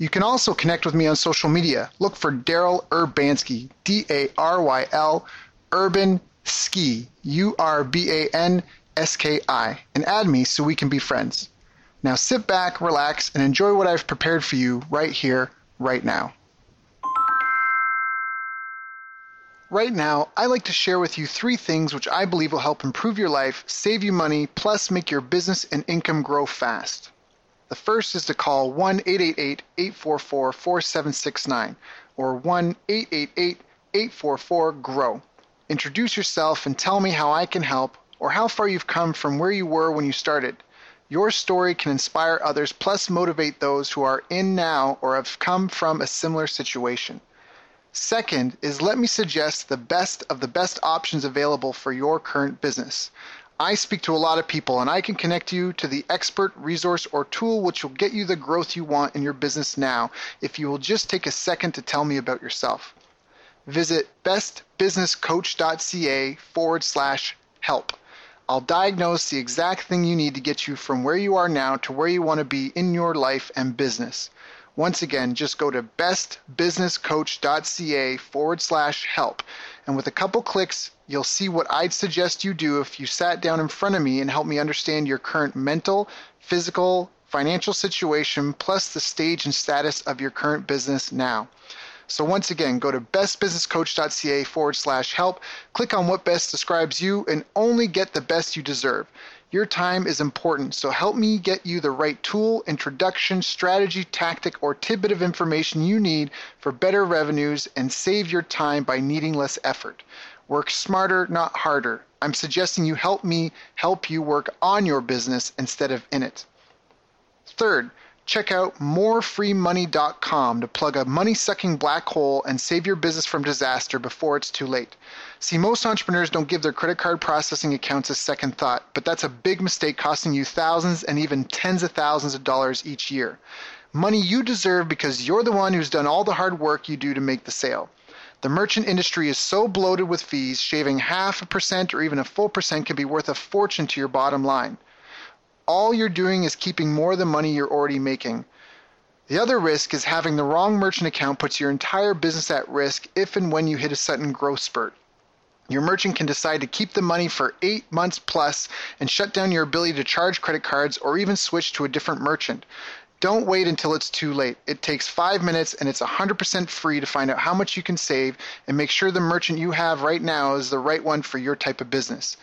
You can also connect with me on social media. Look for Daryl Urbanski, D A R Y L, Urban Ski, U R B A N S K I, and add me so we can be friends. Now sit back, relax, and enjoy what I've prepared for you right here, right now. Right now, I like to share with you three things which I believe will help improve your life, save you money, plus make your business and income grow fast. The first is to call 1 888 844 4769 or 1 888 844 GROW. Introduce yourself and tell me how I can help or how far you've come from where you were when you started. Your story can inspire others plus motivate those who are in now or have come from a similar situation. Second is let me suggest the best of the best options available for your current business. I speak to a lot of people and I can connect you to the expert, resource, or tool which will get you the growth you want in your business now if you will just take a second to tell me about yourself. Visit bestbusinesscoach.ca forward slash help. I'll diagnose the exact thing you need to get you from where you are now to where you want to be in your life and business. Once again, just go to bestbusinesscoach.ca forward slash help. And with a couple clicks, you'll see what I'd suggest you do if you sat down in front of me and helped me understand your current mental, physical, financial situation, plus the stage and status of your current business now. So once again, go to bestbusinesscoach.ca forward slash help, click on what best describes you, and only get the best you deserve. Your time is important, so help me get you the right tool, introduction, strategy, tactic, or tidbit of information you need for better revenues and save your time by needing less effort. Work smarter, not harder. I'm suggesting you help me help you work on your business instead of in it. Third, check out morefreemoney.com to plug a money sucking black hole and save your business from disaster before it's too late. See, most entrepreneurs don't give their credit card processing accounts a second thought, but that's a big mistake costing you thousands and even tens of thousands of dollars each year. Money you deserve because you're the one who's done all the hard work you do to make the sale. The merchant industry is so bloated with fees, shaving half a percent or even a full percent can be worth a fortune to your bottom line. All you're doing is keeping more of the money you're already making. The other risk is having the wrong merchant account puts your entire business at risk if and when you hit a sudden growth spurt. Your merchant can decide to keep the money for eight months plus and shut down your ability to charge credit cards or even switch to a different merchant. Don't wait until it's too late. It takes five minutes and it's 100% free to find out how much you can save and make sure the merchant you have right now is the right one for your type of business.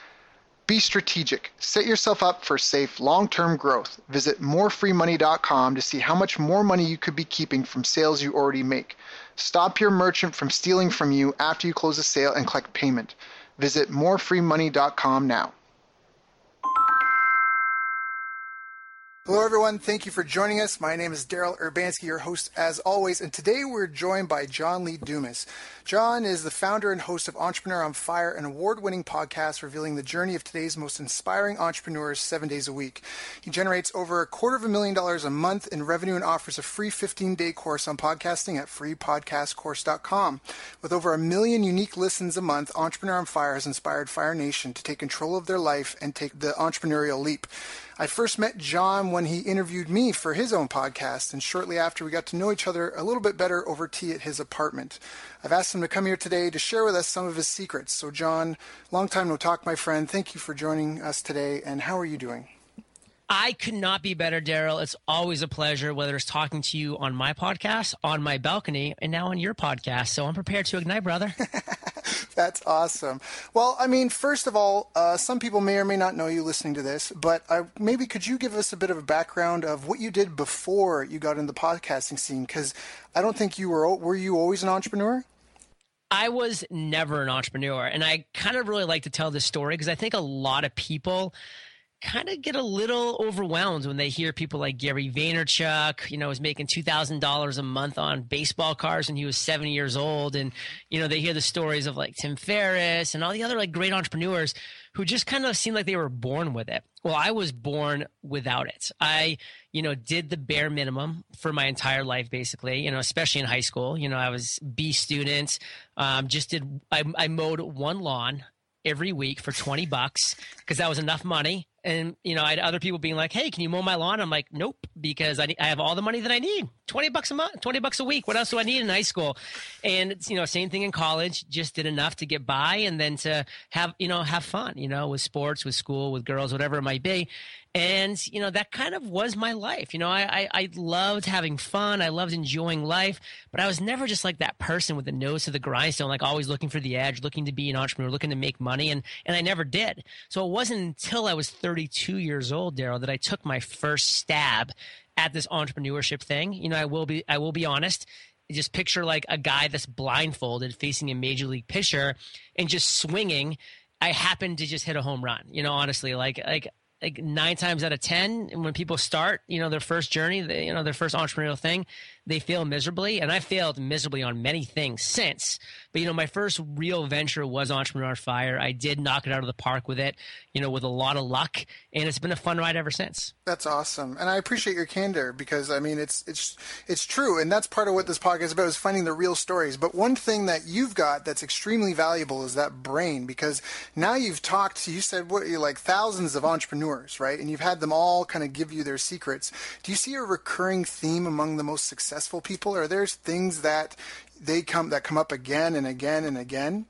Be strategic. Set yourself up for safe long term growth. Visit morefreemoney.com to see how much more money you could be keeping from sales you already make. Stop your merchant from stealing from you after you close a sale and collect payment. Visit morefreemoney.com now. Hello, everyone. Thank you for joining us. My name is Daryl Urbanski, your host as always, and today we're joined by John Lee Dumas. John is the founder and host of Entrepreneur on Fire, an award winning podcast revealing the journey of today's most inspiring entrepreneurs seven days a week. He generates over a quarter of a million dollars a month in revenue and offers a free 15 day course on podcasting at freepodcastcourse.com. With over a million unique listens a month, Entrepreneur on Fire has inspired Fire Nation to take control of their life and take the entrepreneurial leap. I first met John when he interviewed me for his own podcast, and shortly after we got to know each other a little bit better over tea at his apartment. I've asked him to come here today to share with us some of his secrets. So, John, long time no talk, my friend. Thank you for joining us today, and how are you doing? I could not be better, Daryl. It's always a pleasure, whether it's talking to you on my podcast, on my balcony, and now on your podcast. So I'm prepared to ignite, brother. That's awesome. Well, I mean, first of all, uh, some people may or may not know you listening to this, but uh, maybe could you give us a bit of a background of what you did before you got into the podcasting scene? Because I don't think you were. Were you always an entrepreneur? I was never an entrepreneur, and I kind of really like to tell this story because I think a lot of people kind of get a little overwhelmed when they hear people like Gary Vaynerchuk, you know, was making $2,000 a month on baseball cards when he was 70 years old. And, you know, they hear the stories of like Tim Ferriss and all the other like great entrepreneurs who just kind of seem like they were born with it. Well, I was born without it. I, you know, did the bare minimum for my entire life, basically, you know, especially in high school. You know, I was B student, um, just did, I, I mowed one lawn every week for 20 bucks because that was enough money and you know, I had other people being like, "Hey, can you mow my lawn?" I'm like, "Nope," because I, I have all the money that I need. Twenty bucks a month, twenty bucks a week. What else do I need in high school? And it's you know, same thing in college. Just did enough to get by, and then to have you know have fun. You know, with sports, with school, with girls, whatever it might be. And, you know, that kind of was my life. You know, I, I, I, loved having fun. I loved enjoying life, but I was never just like that person with the nose to the grindstone, like always looking for the edge, looking to be an entrepreneur, looking to make money. And, and I never did. So it wasn't until I was 32 years old, Daryl, that I took my first stab at this entrepreneurship thing. You know, I will be, I will be honest just picture like a guy that's blindfolded facing a major league pitcher and just swinging I happened to just hit a home run. You know, honestly, like like like nine times out of ten when people start you know their first journey they, you know their first entrepreneurial thing they fail miserably and i failed miserably on many things since. But you know my first real venture was entrepreneur fire. I did knock it out of the park with it you know with a lot of luck and it's been a fun ride ever since. That's awesome. And i appreciate your candor because i mean it's it's it's true and that's part of what this podcast is about is finding the real stories. But one thing that you've got that's extremely valuable is that brain because now you've talked you said what you like thousands of entrepreneurs right? And you've had them all kind of give you their secrets. Do you see a recurring theme among the most successful successful people? Are there things that they come that come up again and again and again?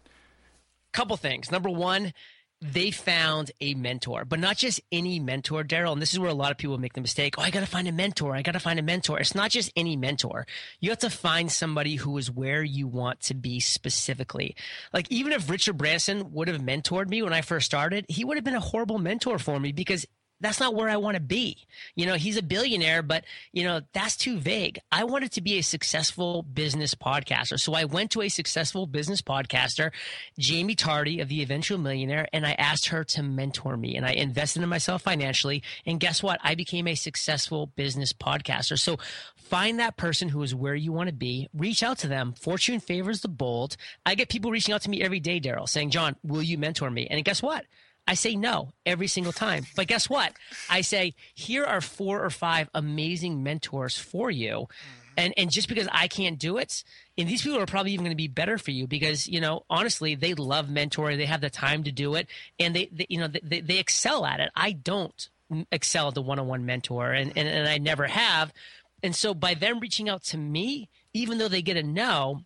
Couple things. Number one, they found a mentor, but not just any mentor, Daryl. And this is where a lot of people make the mistake. Oh, I got to find a mentor. I got to find a mentor. It's not just any mentor. You have to find somebody who is where you want to be specifically. Like even if Richard Branson would have mentored me when I first started, he would have been a horrible mentor for me because that's not where I want to be. You know, he's a billionaire, but you know, that's too vague. I wanted to be a successful business podcaster. So I went to a successful business podcaster, Jaime Tardy of the Eventual Millionaire, and I asked her to mentor me and I invested in myself financially. And guess what? I became a successful business podcaster. So find that person who is where you want to be, reach out to them. Fortune favors the bold. I get people reaching out to me every day, Daryl, saying, John, will you mentor me? And guess what? I say no every single time. But guess what? I say, here are four or five amazing mentors for you. Mm-hmm. And, and just because I can't do it, and these people are probably even going to be better for you because, you know, honestly, they love mentoring. They have the time to do it and they, they you know, they, they excel at it. I don't excel at the one-on-one mentor and, and, and I never have. And so by them reaching out to me, even though they get a no,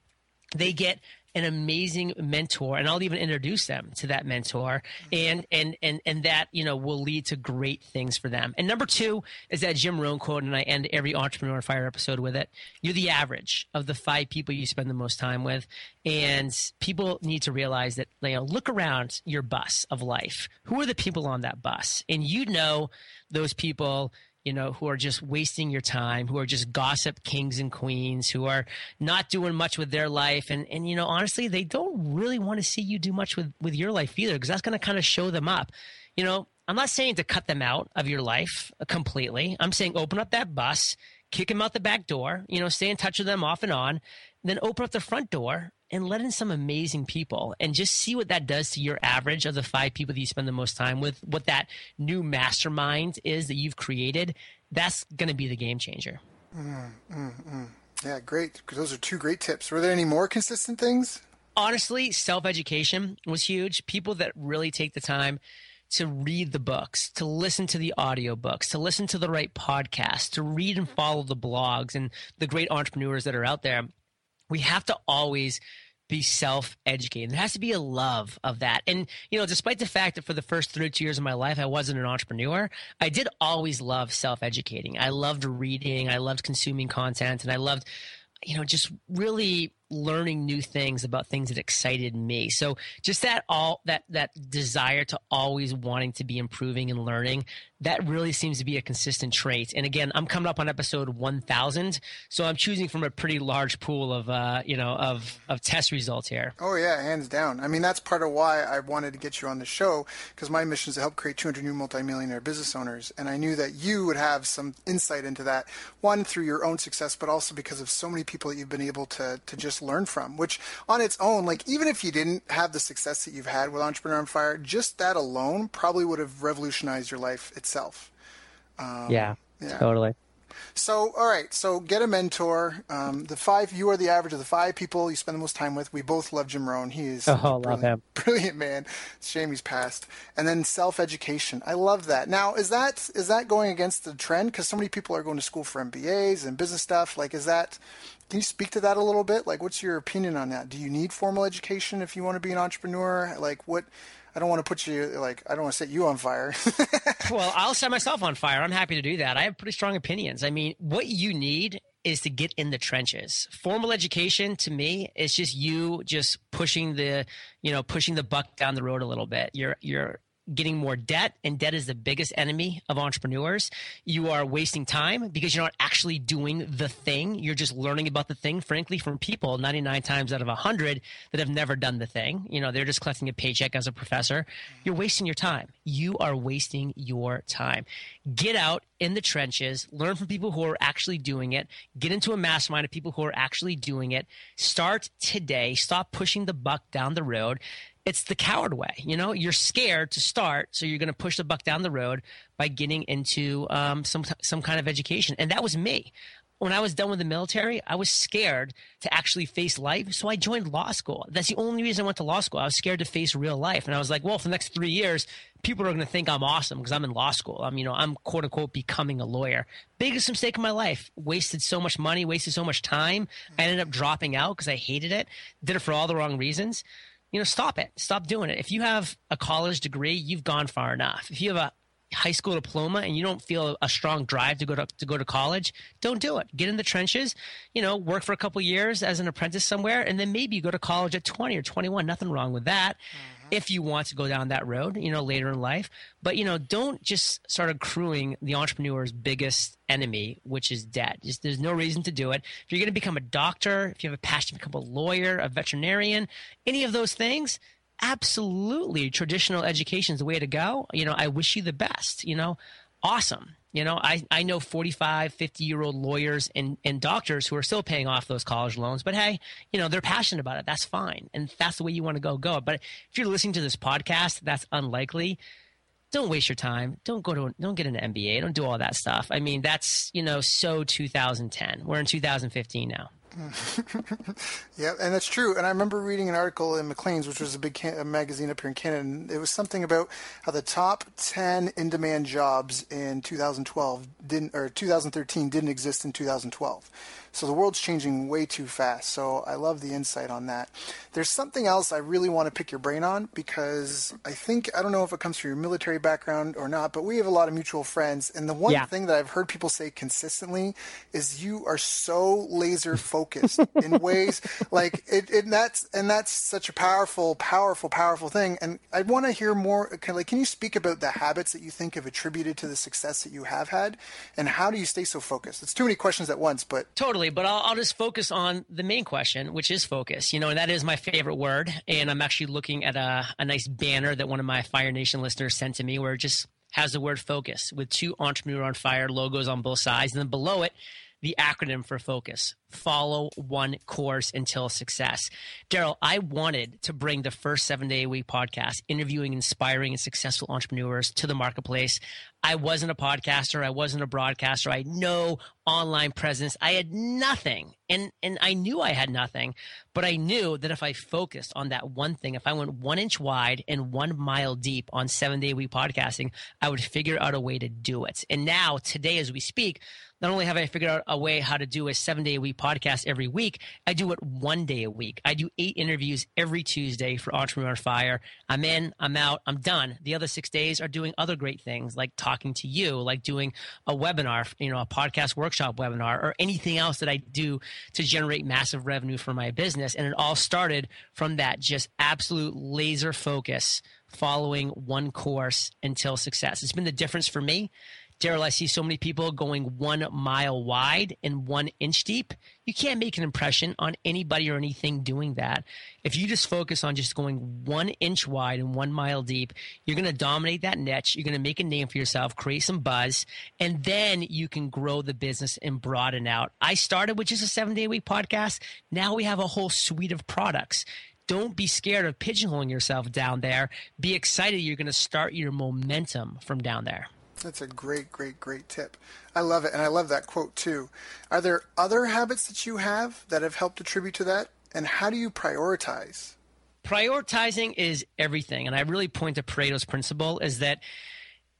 they get an amazing mentor and I'll even introduce them to that mentor mm-hmm. and and and and that you know will lead to great things for them. And number 2 is that Jim Rohn quote and I end every entrepreneur fire episode with it. You're the average of the 5 people you spend the most time with and people need to realize that you know look around your bus of life. Who are the people on that bus? And you know those people you know, who are just wasting your time, who are just gossip kings and queens, who are not doing much with their life. And, and you know, honestly, they don't really want to see you do much with, with your life either, because that's going to kind of show them up. You know, I'm not saying to cut them out of your life completely. I'm saying open up that bus, kick them out the back door, you know, stay in touch with them off and on, then open up the front door and let in some amazing people and just see what that does to your average of the five people that you spend the most time with, what that new mastermind is that you've created. That's going to be the game changer. Mm, mm, mm. Yeah, great. Those are two great tips. Were there any more consistent things? Honestly, self education was huge. People that really take the time to read the books, to listen to the audiobooks, to listen to the right podcasts, to read and follow the blogs and the great entrepreneurs that are out there we have to always be self educated. There has to be a love of that. And, you know, despite the fact that for the first 32 years of my life, I wasn't an entrepreneur, I did always love self educating. I loved reading, I loved consuming content, and I loved, you know, just really learning new things about things that excited me. So just that all that that desire to always wanting to be improving and learning, that really seems to be a consistent trait. And again, I'm coming up on episode 1000, so I'm choosing from a pretty large pool of uh, you know, of of test results here. Oh yeah, hands down. I mean, that's part of why I wanted to get you on the show because my mission is to help create 200 new multimillionaire business owners, and I knew that you would have some insight into that. One through your own success, but also because of so many people that you've been able to to just learn from, which on its own, like even if you didn't have the success that you've had with Entrepreneur on Fire, just that alone probably would have revolutionized your life itself. Um, yeah, yeah, totally. So, all right. So, get a mentor. Um, the five you are the average of the five people you spend the most time with. We both love Jim Rohn. He is oh, love him. Brilliant man. Shame he's passed. And then self education. I love that. Now, is that is that going against the trend? Because so many people are going to school for MBAs and business stuff. Like, is that? Can you speak to that a little bit? Like, what's your opinion on that? Do you need formal education if you want to be an entrepreneur? Like, what? I don't want to put you like I don't want to set you on fire. well, I'll set myself on fire. I'm happy to do that. I have pretty strong opinions. I mean, what you need is to get in the trenches. Formal education to me is just you just pushing the, you know, pushing the buck down the road a little bit. You're you're getting more debt, and debt is the biggest enemy of entrepreneurs. You are wasting time because you're not actually doing the thing. You're just learning about the thing, frankly, from people 99 times out of 100 that have never done the thing. You know, they're just collecting a paycheck as a professor. You're wasting your time. You are wasting your time. Get out in the trenches, learn from people who are actually doing it, get into a mastermind of people who are actually doing it. Start today. Stop pushing the buck down the road it's the coward way. You know, you're scared to start, so you're going to push the buck down the road by getting into um, some some kind of education. And that was me. When I was done with the military, I was scared to actually face life, so I joined law school. That's the only reason I went to law school. I was scared to face real life, and I was like, well, for the next three years, people are going to think I'm awesome because I'm in law school. I'm, you know, I'm quote unquote becoming a lawyer. Biggest mistake of my life. Wasted so much money, wasted so much time. I ended up dropping out because I hated it. Did it for all the wrong reasons you know, stop it. Stop doing it. If you have a college degree, you've gone far enough. If you have a high school diploma and you don't feel a strong drive to go to, to go to college, don't do it. Get in the trenches, you know, work for a couple years as an apprentice somewhere, and then maybe you go to college at 20 or 21. Nothing wrong with that. Mm if you want to go down that road, you know, later in life. But, you know, don't just start accruing the entrepreneur's biggest enemy, which is debt. Just, there's no reason to do it. If you're going to become a doctor, if you have a passion to become a lawyer, a veterinarian, any of those things, absolutely traditional education is the way to go. You know, I wish you the best, you know, awesome. You know, I, I know 45, 50 year old lawyers and, and doctors who are still paying off those college loans, but hey, you know, they're passionate about it. That's fine. And that's the way you want to go, go. But if you're listening to this podcast, that's unlikely. Don't waste your time. Don't go to, don't get an MBA. Don't do all that stuff. I mean, that's, you know, so 2010. We're in 2015 now. yeah, and that's true. And I remember reading an article in Maclean's, which was a big can- a magazine up here in Canada, and it was something about how the top 10 in-demand jobs in 2012 didn't, or 2013 didn't exist in 2012. So the world's changing way too fast. So I love the insight on that. There's something else I really want to pick your brain on because I think, I don't know if it comes from your military background or not, but we have a lot of mutual friends. And the one yeah. thing that I've heard people say consistently is you are so laser focused in ways like it, it, and that's, and that's such a powerful, powerful, powerful thing. And I want to hear more, kind of like, can you speak about the habits that you think have attributed to the success that you have had and how do you stay so focused? It's too many questions at once, but totally But I'll, I'll just focus on the main question, which is focus. You know, and that is my favorite word. And I'm actually looking at a, a nice banner that one of my Fire Nation listeners sent to me where it just has the word focus with two Entrepreneur on Fire logos on both sides. And then below it, the acronym for focus follow one course until success. Daryl, I wanted to bring the first seven day a week podcast, interviewing inspiring and successful entrepreneurs to the marketplace. I wasn't a podcaster. I wasn't a broadcaster. I had no online presence. I had nothing. And, and I knew I had nothing, but I knew that if I focused on that one thing, if I went one inch wide and one mile deep on seven day a week podcasting, I would figure out a way to do it. And now today, as we speak, not only have I figured out a way how to do a seven day a week podcast every week, I do it one day a week. I do eight interviews every Tuesday for Entrepreneur Fire. I'm in, I'm out, I'm done. The other six days are doing other great things like talking to you, like doing a webinar, you know, a podcast workshop webinar or anything else that I do to generate massive revenue for my business. And it all started from that just absolute laser focus following one course until success. It's been the difference for me Daryl, I see so many people going one mile wide and one inch deep. You can't make an impression on anybody or anything doing that. If you just focus on just going one inch wide and one mile deep, you're going to dominate that niche. You're going to make a name for yourself, create some buzz, and then you can grow the business and broaden out. I started with just a seven day a week podcast. Now we have a whole suite of products don't be scared of pigeonholing yourself down there. Be excited you're going to start your momentum from down there. That's a great, great, great tip. I love it, and I love that quote too. Are there other habits that you have that have helped attribute to that? And how do you prioritize? Prioritizing is everything, and I really point to Pareto's principle is that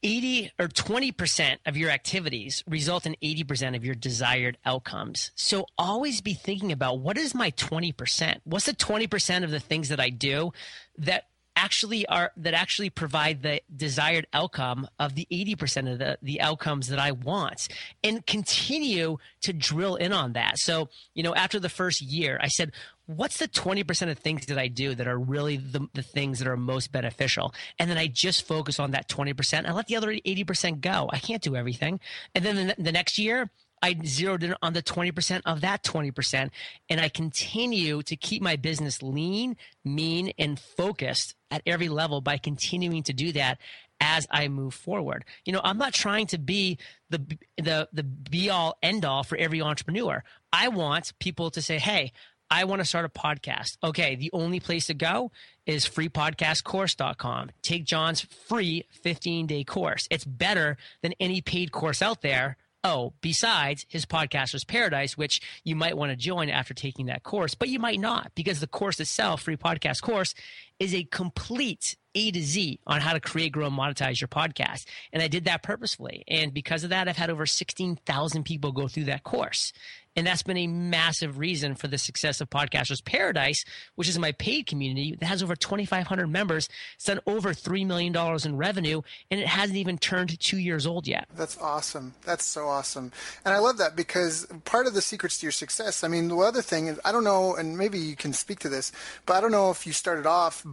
80 or 20% of your activities result in 80% of your desired outcomes. So always be thinking about what is my 20%? What's the 20% of the things that I do that actually are that actually provide the desired outcome of the 80% of the the outcomes that I want and continue to drill in on that. So, you know, after the first year, I said, what's the 20% of things that I do that are really the, the things that are most beneficial? And then I just focus on that 20%. I let the other 80% go. I can't do everything. And then the, the next year, I zeroed in on the 20% of that 20%. And I continue to keep my business lean, mean, and focused at every level by continuing to do that as I move forward. You know, I'm not trying to be the the the be all end all for every entrepreneur. I want people to say, "Hey, I want to start a podcast." Okay, the only place to go is freepodcastcourse.com. Take John's free 15-day course. It's better than any paid course out there Oh, besides his podcaster's paradise, which you might want to join after taking that course, but you might not because the course itself, free podcast course, is a complete A to Z on how to create, grow, and monetize your podcast. And I did that purposefully. And because of that, I've had over 16,000 people go through that course. And that's been a massive reason for the success of Podcasters Paradise, which is my paid community that has over 2,500 members. It's done over $3 million in revenue, and it hasn't even turned two years old yet. That's awesome. That's so awesome. And I love that because part of the secrets to your success, I mean, the other thing is, I don't know, and maybe you can speak to this, but I don't know if you started off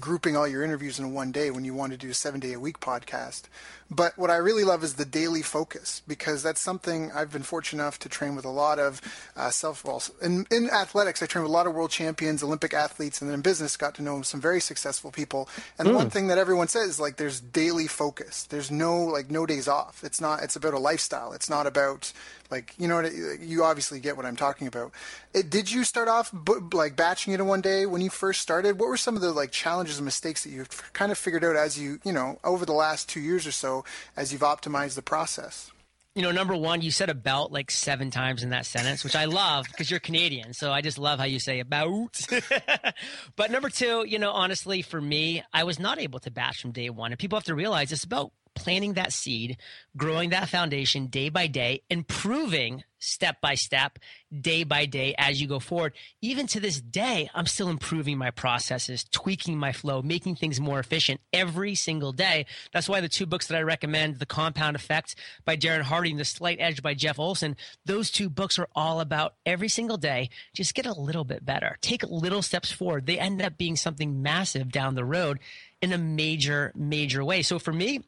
grouping all your interviews in one day when you wanted to do a seven day a week podcast. But what I really love is the daily focus because that's something I've been fortunate enough to train with a lot of uh, self well in, in athletics. I trained with a lot of world champions, Olympic athletes, and then in business got to know some very successful people. And mm. one thing that everyone says is like there's daily focus. There's no like no days off. It's not. It's about a lifestyle. It's not about like you know what you obviously get what I'm talking about. It, did you start off like batching it in one day when you first started? What were some of the like challenges and mistakes that you've kind of figured out as you you know over the last two years or so as you've optimized the process? You know, number one, you said about like seven times in that sentence, which I love because you're Canadian. So I just love how you say about. but number two, you know, honestly, for me, I was not able to batch from day one. And people have to realize it's about planting that seed, growing that foundation day by day, improving step by step, day by day as you go forward. Even to this day, I'm still improving my processes, tweaking my flow, making things more efficient every single day. That's why the two books that I recommend, The Compound Effect by Darren Hardy and The Slight Edge by Jeff Olson, those two books are all about every single day, just get a little bit better. Take little steps forward. They end up being something massive down the road in a major, major way. So for me,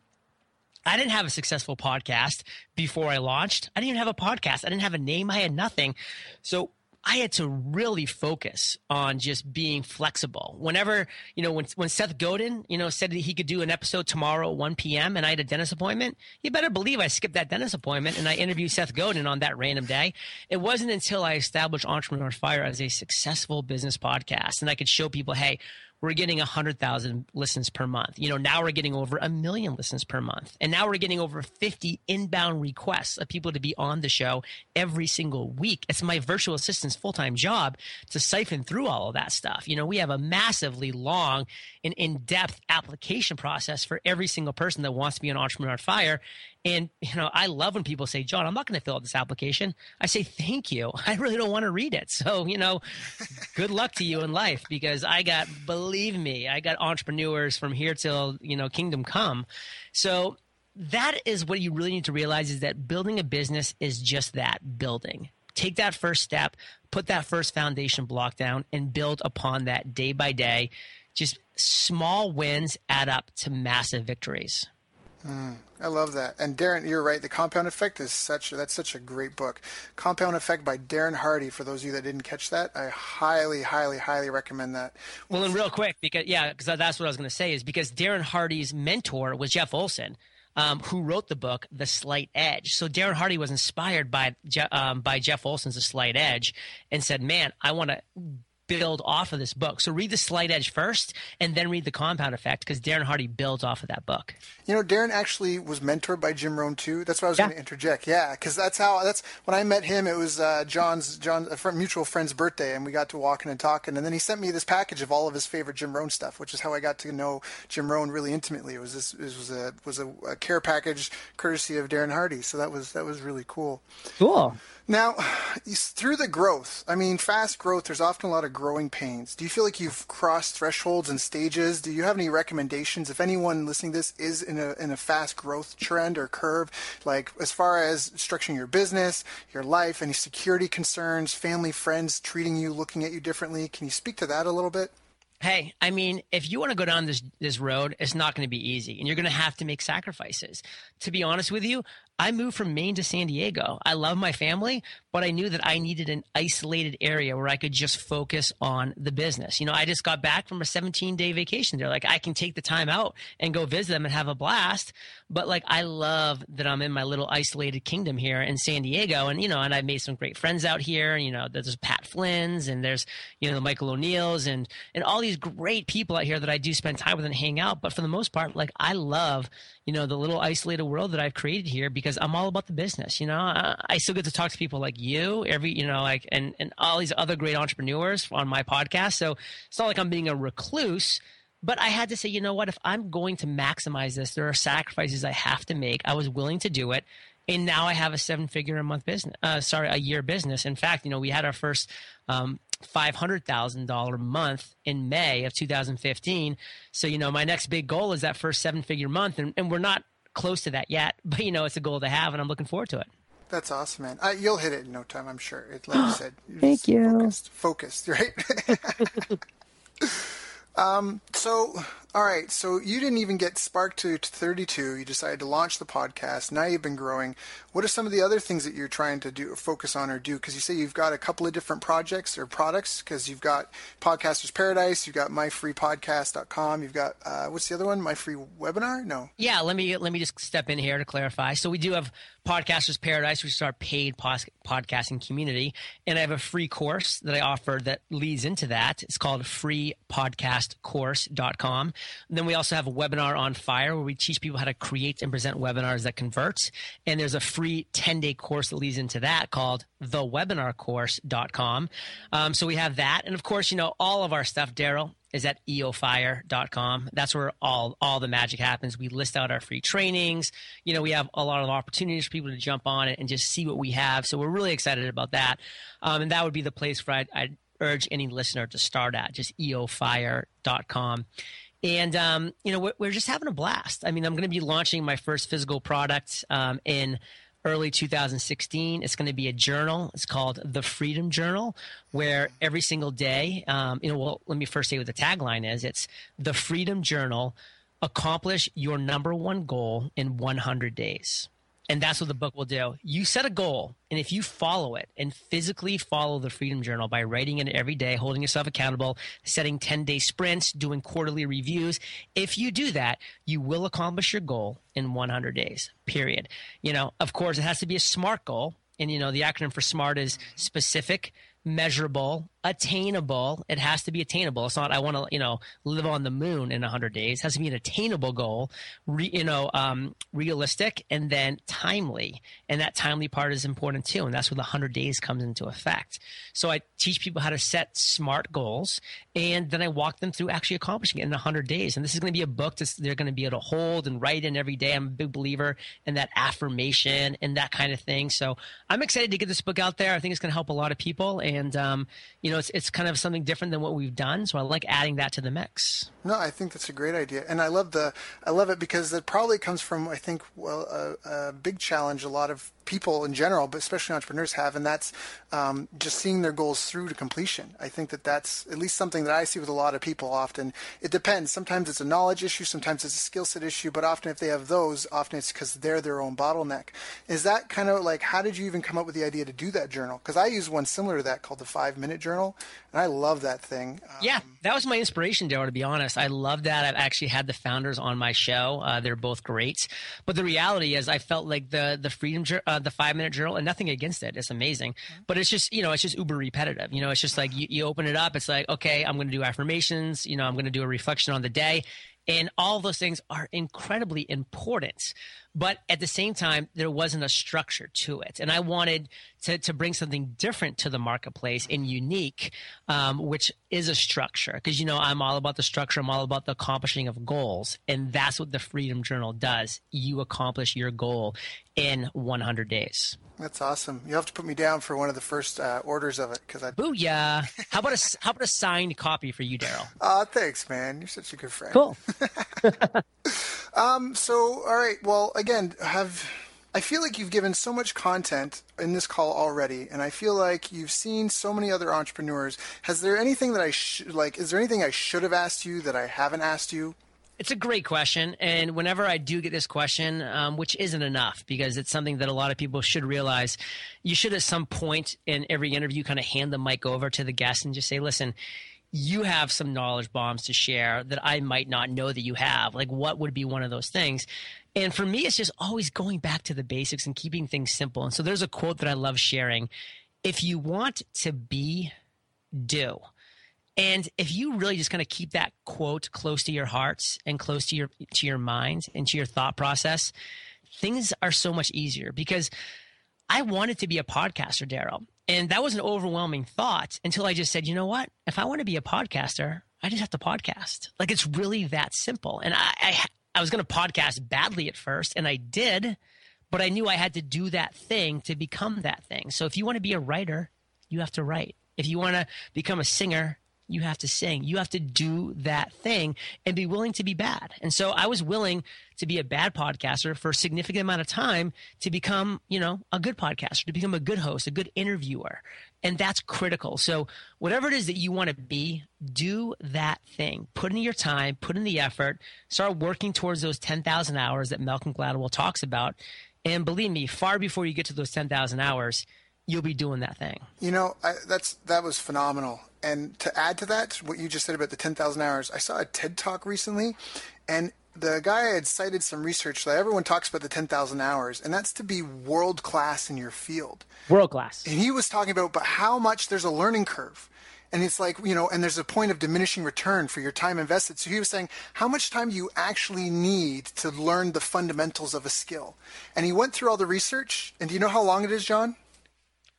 I didn't have a successful podcast before I launched. I didn't even have a podcast. I didn't have a name. I had nothing. So I had to really focus on just being flexible. Whenever, you know, when, when Seth Godin, you know, said that he could do an episode tomorrow at 1 p.m. and I had a dentist appointment, you better believe I skipped that dentist appointment and I interviewed Seth Godin on that random day. It wasn't until I established Entrepreneur Fire as a successful business podcast and I could show people, hey, we're getting 100,000 listens per month. You know, now we're getting over a million listens per month. And now we're getting over 50 inbound requests of people to be on the show every single week. It's my virtual assistant's full time job to siphon through all of that stuff. You know, we have a massively long and in depth application process for every single person that wants to be an entrepreneur on fire. And, you know, I love when people say, John, I'm not going to fill out this application. I say, thank you. I really don't want to read it. So, you know, good luck to you in life because I got, believe me, I got entrepreneurs from here till, you know, kingdom come. So that is what you really need to realize is that building a business is just that building. Take that first step, put that first foundation block down and build upon that day by day. Just small wins add up to massive victories. Mm, I love that. And Darren, you're right. The Compound Effect is such that's such a great book. Compound Effect by Darren Hardy. For those of you that didn't catch that, I highly, highly, highly recommend that. Well, and real quick, because yeah, because that's what I was going to say is because Darren Hardy's mentor was Jeff Olson. Um, who wrote the book The Slight Edge. So Darren Hardy was inspired by um, by Jeff Olson's The Slight Edge and said, "Man, I want to build off of this book. So read the Slight Edge first, and then read the Compound Effect because Darren Hardy builds off of that book. You know, Darren actually was mentored by Jim Rohn too. That's what I was yeah. going to interject. Yeah, because that's how that's when I met him. It was uh, John's John a mutual friend's birthday, and we got to walking and talking. And then he sent me this package of all of his favorite Jim Rohn stuff, which is how I got to know Jim Rohn really intimately. It was this it was a was a, a care package courtesy of Darren Hardy. So that was that was really cool. Cool. Now, through the growth, I mean, fast growth, there's often a lot of growing pains. Do you feel like you've crossed thresholds and stages? Do you have any recommendations? If anyone listening to this is in a, in a fast growth trend or curve, like as far as structuring your business, your life, any security concerns, family, friends treating you, looking at you differently, can you speak to that a little bit? Hey, I mean, if you want to go down this this road, it's not going to be easy, and you're going to have to make sacrifices. To be honest with you, I moved from Maine to San Diego. I love my family, but I knew that I needed an isolated area where I could just focus on the business. You know, I just got back from a 17 day vacation. They're like, I can take the time out and go visit them and have a blast. But like, I love that I'm in my little isolated kingdom here in San Diego. And, you know, and I've made some great friends out here. And, you know, there's Pat Flynn's and there's, you know, the Michael O'Neal's and, and all these great people out here that I do spend time with and hang out. But for the most part, like, I love, you know, the little isolated world that I've created here because I'm all about the business. You know, I, I, still get to talk to people like you, every you know, like and and all these other great entrepreneurs on my podcast. So it's not like I'm being a recluse. But I had to say, you know what? If I'm going to maximize this, there are sacrifices I have to make. I was willing to do it and now I have a seven figure a month business. Uh, sorry, a year business. In fact, you know, we had our first um, five hundred thousand dollar month in May of 2015. So you know, my next big goal is that first seven figure month, and, and we're not close to that yet. But you know, it's a goal to have, and I'm looking forward to it. That's awesome, man. Uh, you'll hit it in no time, I'm sure. It, like you said, thank you. Focused, focused right? um, so all right, so you didn't even get Spark to 32. You decided to launch the podcast. Now you've been growing. What are some of the other things that you're trying to do, focus on, or do? Because you say you've got a couple of different projects or products. Because you've got Podcasters Paradise, you've got MyFreePodcast.com, you've got uh, what's the other one? My Free Webinar? No. Yeah, let me let me just step in here to clarify. So we do have Podcasters Paradise, which is our paid podcasting community, and I have a free course that I offer that leads into that. It's called And then we also have a webinar on fire where we teach people how to create and present webinars that convert. And there's a free 10 day course that leads into that called thewebinarcourse.com. Um, so we have that. And of course, you know, all of our stuff, Daryl, is at eofire.com. That's where all all the magic happens. We list out our free trainings. You know, we have a lot of opportunities for people to jump on it and just see what we have. So we're really excited about that. Um, and that would be the place where I'd, I'd urge any listener to start at, just eofire.com. And, um, you know, we're, we're, just having a blast. I mean, I'm going to be launching my first physical product um, in early 2016. It's going to be a journal. It's called the Freedom Journal, where every single day, um, you know, well, let me first say what the tagline is. It's the Freedom Journal. Accomplish your number one goal in 100 days. And that's what the book will do. You set a goal, and if you follow it and physically follow the Freedom Journal by writing it every day, holding yourself accountable, setting 10 day sprints, doing quarterly reviews, if you do that, you will accomplish your goal in 100 days, period. You know, of course, it has to be a SMART goal. And, you know, the acronym for SMART is mm-hmm. specific, measurable, attainable. It has to be attainable. It's not I want to you know live on the moon in 100 days. It has to be an attainable goal, re, you know, um, realistic and then timely. And that timely part is important too. And that's where the 100 days comes into effect. So I teach people how to set smart goals, and then I walk them through actually accomplishing it in 100 days. And this is going to be a book that they're going to be able to hold and write in every day. I'm a big believer in that affirmation and that kind of thing. So I'm excited to get this book out there. I think it's going to help a lot of people, and um, you know, it's it's kind of something different than what we've done. So I like adding that to the mix. No, I think that's a great idea, and I love the I love it because it probably comes from I think well a, a big challenge a lot of people in general, but especially entrepreneurs have, and that's um, just seeing their goals through to completion. I think that that's at least something that I see with a lot of people. Often it depends. Sometimes it's a knowledge issue, sometimes it's a skill set issue, but often if they have those, often it's because they're their own bottleneck. Is that kind of like how did you even come up with the idea to do that journal? Because I use one similar to that called the Five Minute Journal, and I love that thing. Um, yeah, that was my inspiration, Daryl. To be honest, I love that. I've actually had the founders on my show. Uh, they're both great, but the reality is, I felt like the the freedom uh, the five minute journal and nothing against it. It's amazing, mm-hmm. but it's just you know it's just uber repetitive. You know, it's just like you, you open it up. It's like okay, I'm going to do affirmations. You know, I'm going to do a reflection on the day, and all those things are incredibly important. But at the same time, there wasn't a structure to it. And I wanted to, to bring something different to the marketplace and unique, um, which is a structure. Because, you know, I'm all about the structure, I'm all about the accomplishing of goals. And that's what the Freedom Journal does. You accomplish your goal in 100 days. That's awesome. You'll have to put me down for one of the first uh, orders of it because I. Booyah! How about a how about a signed copy for you, Daryl? Oh, thanks, man. You're such a good friend. Cool. um. So, all right. Well, again, have I feel like you've given so much content in this call already, and I feel like you've seen so many other entrepreneurs. Has there anything that I should like? Is there anything I should have asked you that I haven't asked you? It's a great question. And whenever I do get this question, um, which isn't enough because it's something that a lot of people should realize, you should at some point in every interview kind of hand the mic over to the guest and just say, listen, you have some knowledge bombs to share that I might not know that you have. Like, what would be one of those things? And for me, it's just always going back to the basics and keeping things simple. And so there's a quote that I love sharing. If you want to be, do. And if you really just kind of keep that quote close to your hearts and close to your to your mind and to your thought process, things are so much easier because I wanted to be a podcaster, Daryl. And that was an overwhelming thought until I just said, you know what? If I want to be a podcaster, I just have to podcast. Like it's really that simple. And I, I, I was going to podcast badly at first, and I did, but I knew I had to do that thing to become that thing. So if you want to be a writer, you have to write. If you want to become a singer, you have to sing. You have to do that thing and be willing to be bad. And so I was willing to be a bad podcaster for a significant amount of time to become, you know, a good podcaster, to become a good host, a good interviewer. And that's critical. So whatever it is that you want to be, do that thing. Put in your time, put in the effort, start working towards those 10,000 hours that Malcolm Gladwell talks about. And believe me, far before you get to those 10,000 hours, you'll be doing that thing. You know, I, that's that was phenomenal. And to add to that, what you just said about the 10,000 hours, I saw a TED talk recently, and the guy had cited some research that everyone talks about the 10,000 hours, and that's to be world class in your field. World class. And he was talking about but how much there's a learning curve. And it's like, you know, and there's a point of diminishing return for your time invested. So he was saying, how much time do you actually need to learn the fundamentals of a skill? And he went through all the research. And do you know how long it is, John?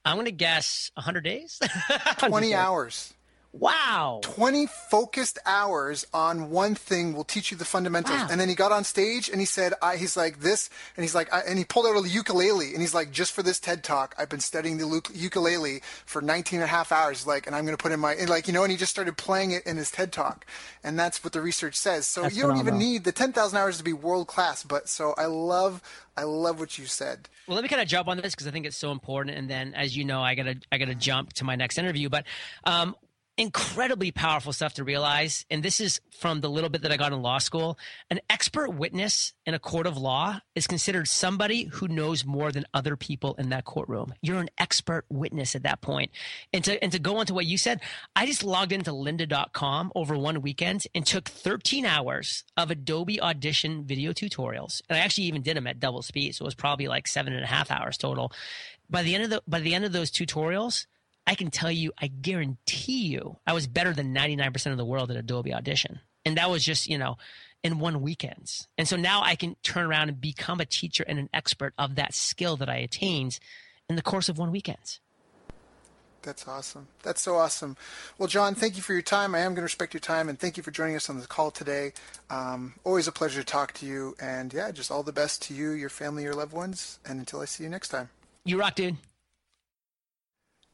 I'm going to guess 100 days? 20 hours. Wow. 20 focused hours on one thing will teach you the fundamentals. Wow. And then he got on stage and he said, I, he's like this, and he's like, I, and he pulled out a ukulele and he's like, just for this TED talk, I've been studying the ukulele for 19 and a half hours, like, and I'm going to put in my, and like, you know, and he just started playing it in his TED talk. And that's what the research says. So that's you don't even need the 10,000 hours to be world class. But so I love, I love what you said. Well, let me kind of jump on this because I think it's so important. And then, as you know, I gotta I gotta jump to my next interview. But um, incredibly powerful stuff to realize. And this is from the little bit that I got in law school. An expert witness in a court of law is considered somebody who knows more than other people in that courtroom. You're an expert witness at that point. And to, and to go on to what you said, I just logged into lynda.com over one weekend and took 13 hours of Adobe Audition video tutorials. And I actually even did them at double speed. So it was probably like seven and a half hours total. By the end of the, by the end of those tutorials, I can tell you, I guarantee you, I was better than 99% of the world at Adobe Audition. And that was just, you know, in one weekend. And so now I can turn around and become a teacher and an expert of that skill that I attained in the course of one weekend. That's awesome. That's so awesome. Well, John, thank you for your time. I am going to respect your time, and thank you for joining us on the call today. Um, always a pleasure to talk to you, and yeah, just all the best to you, your family, your loved ones, and until I see you next time. You rock, dude.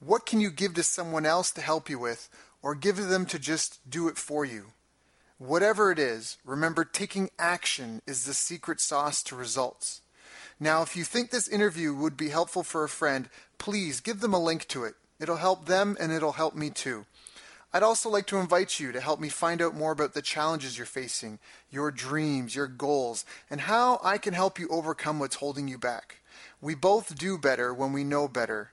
what can you give to someone else to help you with or give them to just do it for you? Whatever it is, remember taking action is the secret sauce to results. Now, if you think this interview would be helpful for a friend, please give them a link to it. It'll help them and it'll help me too. I'd also like to invite you to help me find out more about the challenges you're facing, your dreams, your goals, and how I can help you overcome what's holding you back. We both do better when we know better,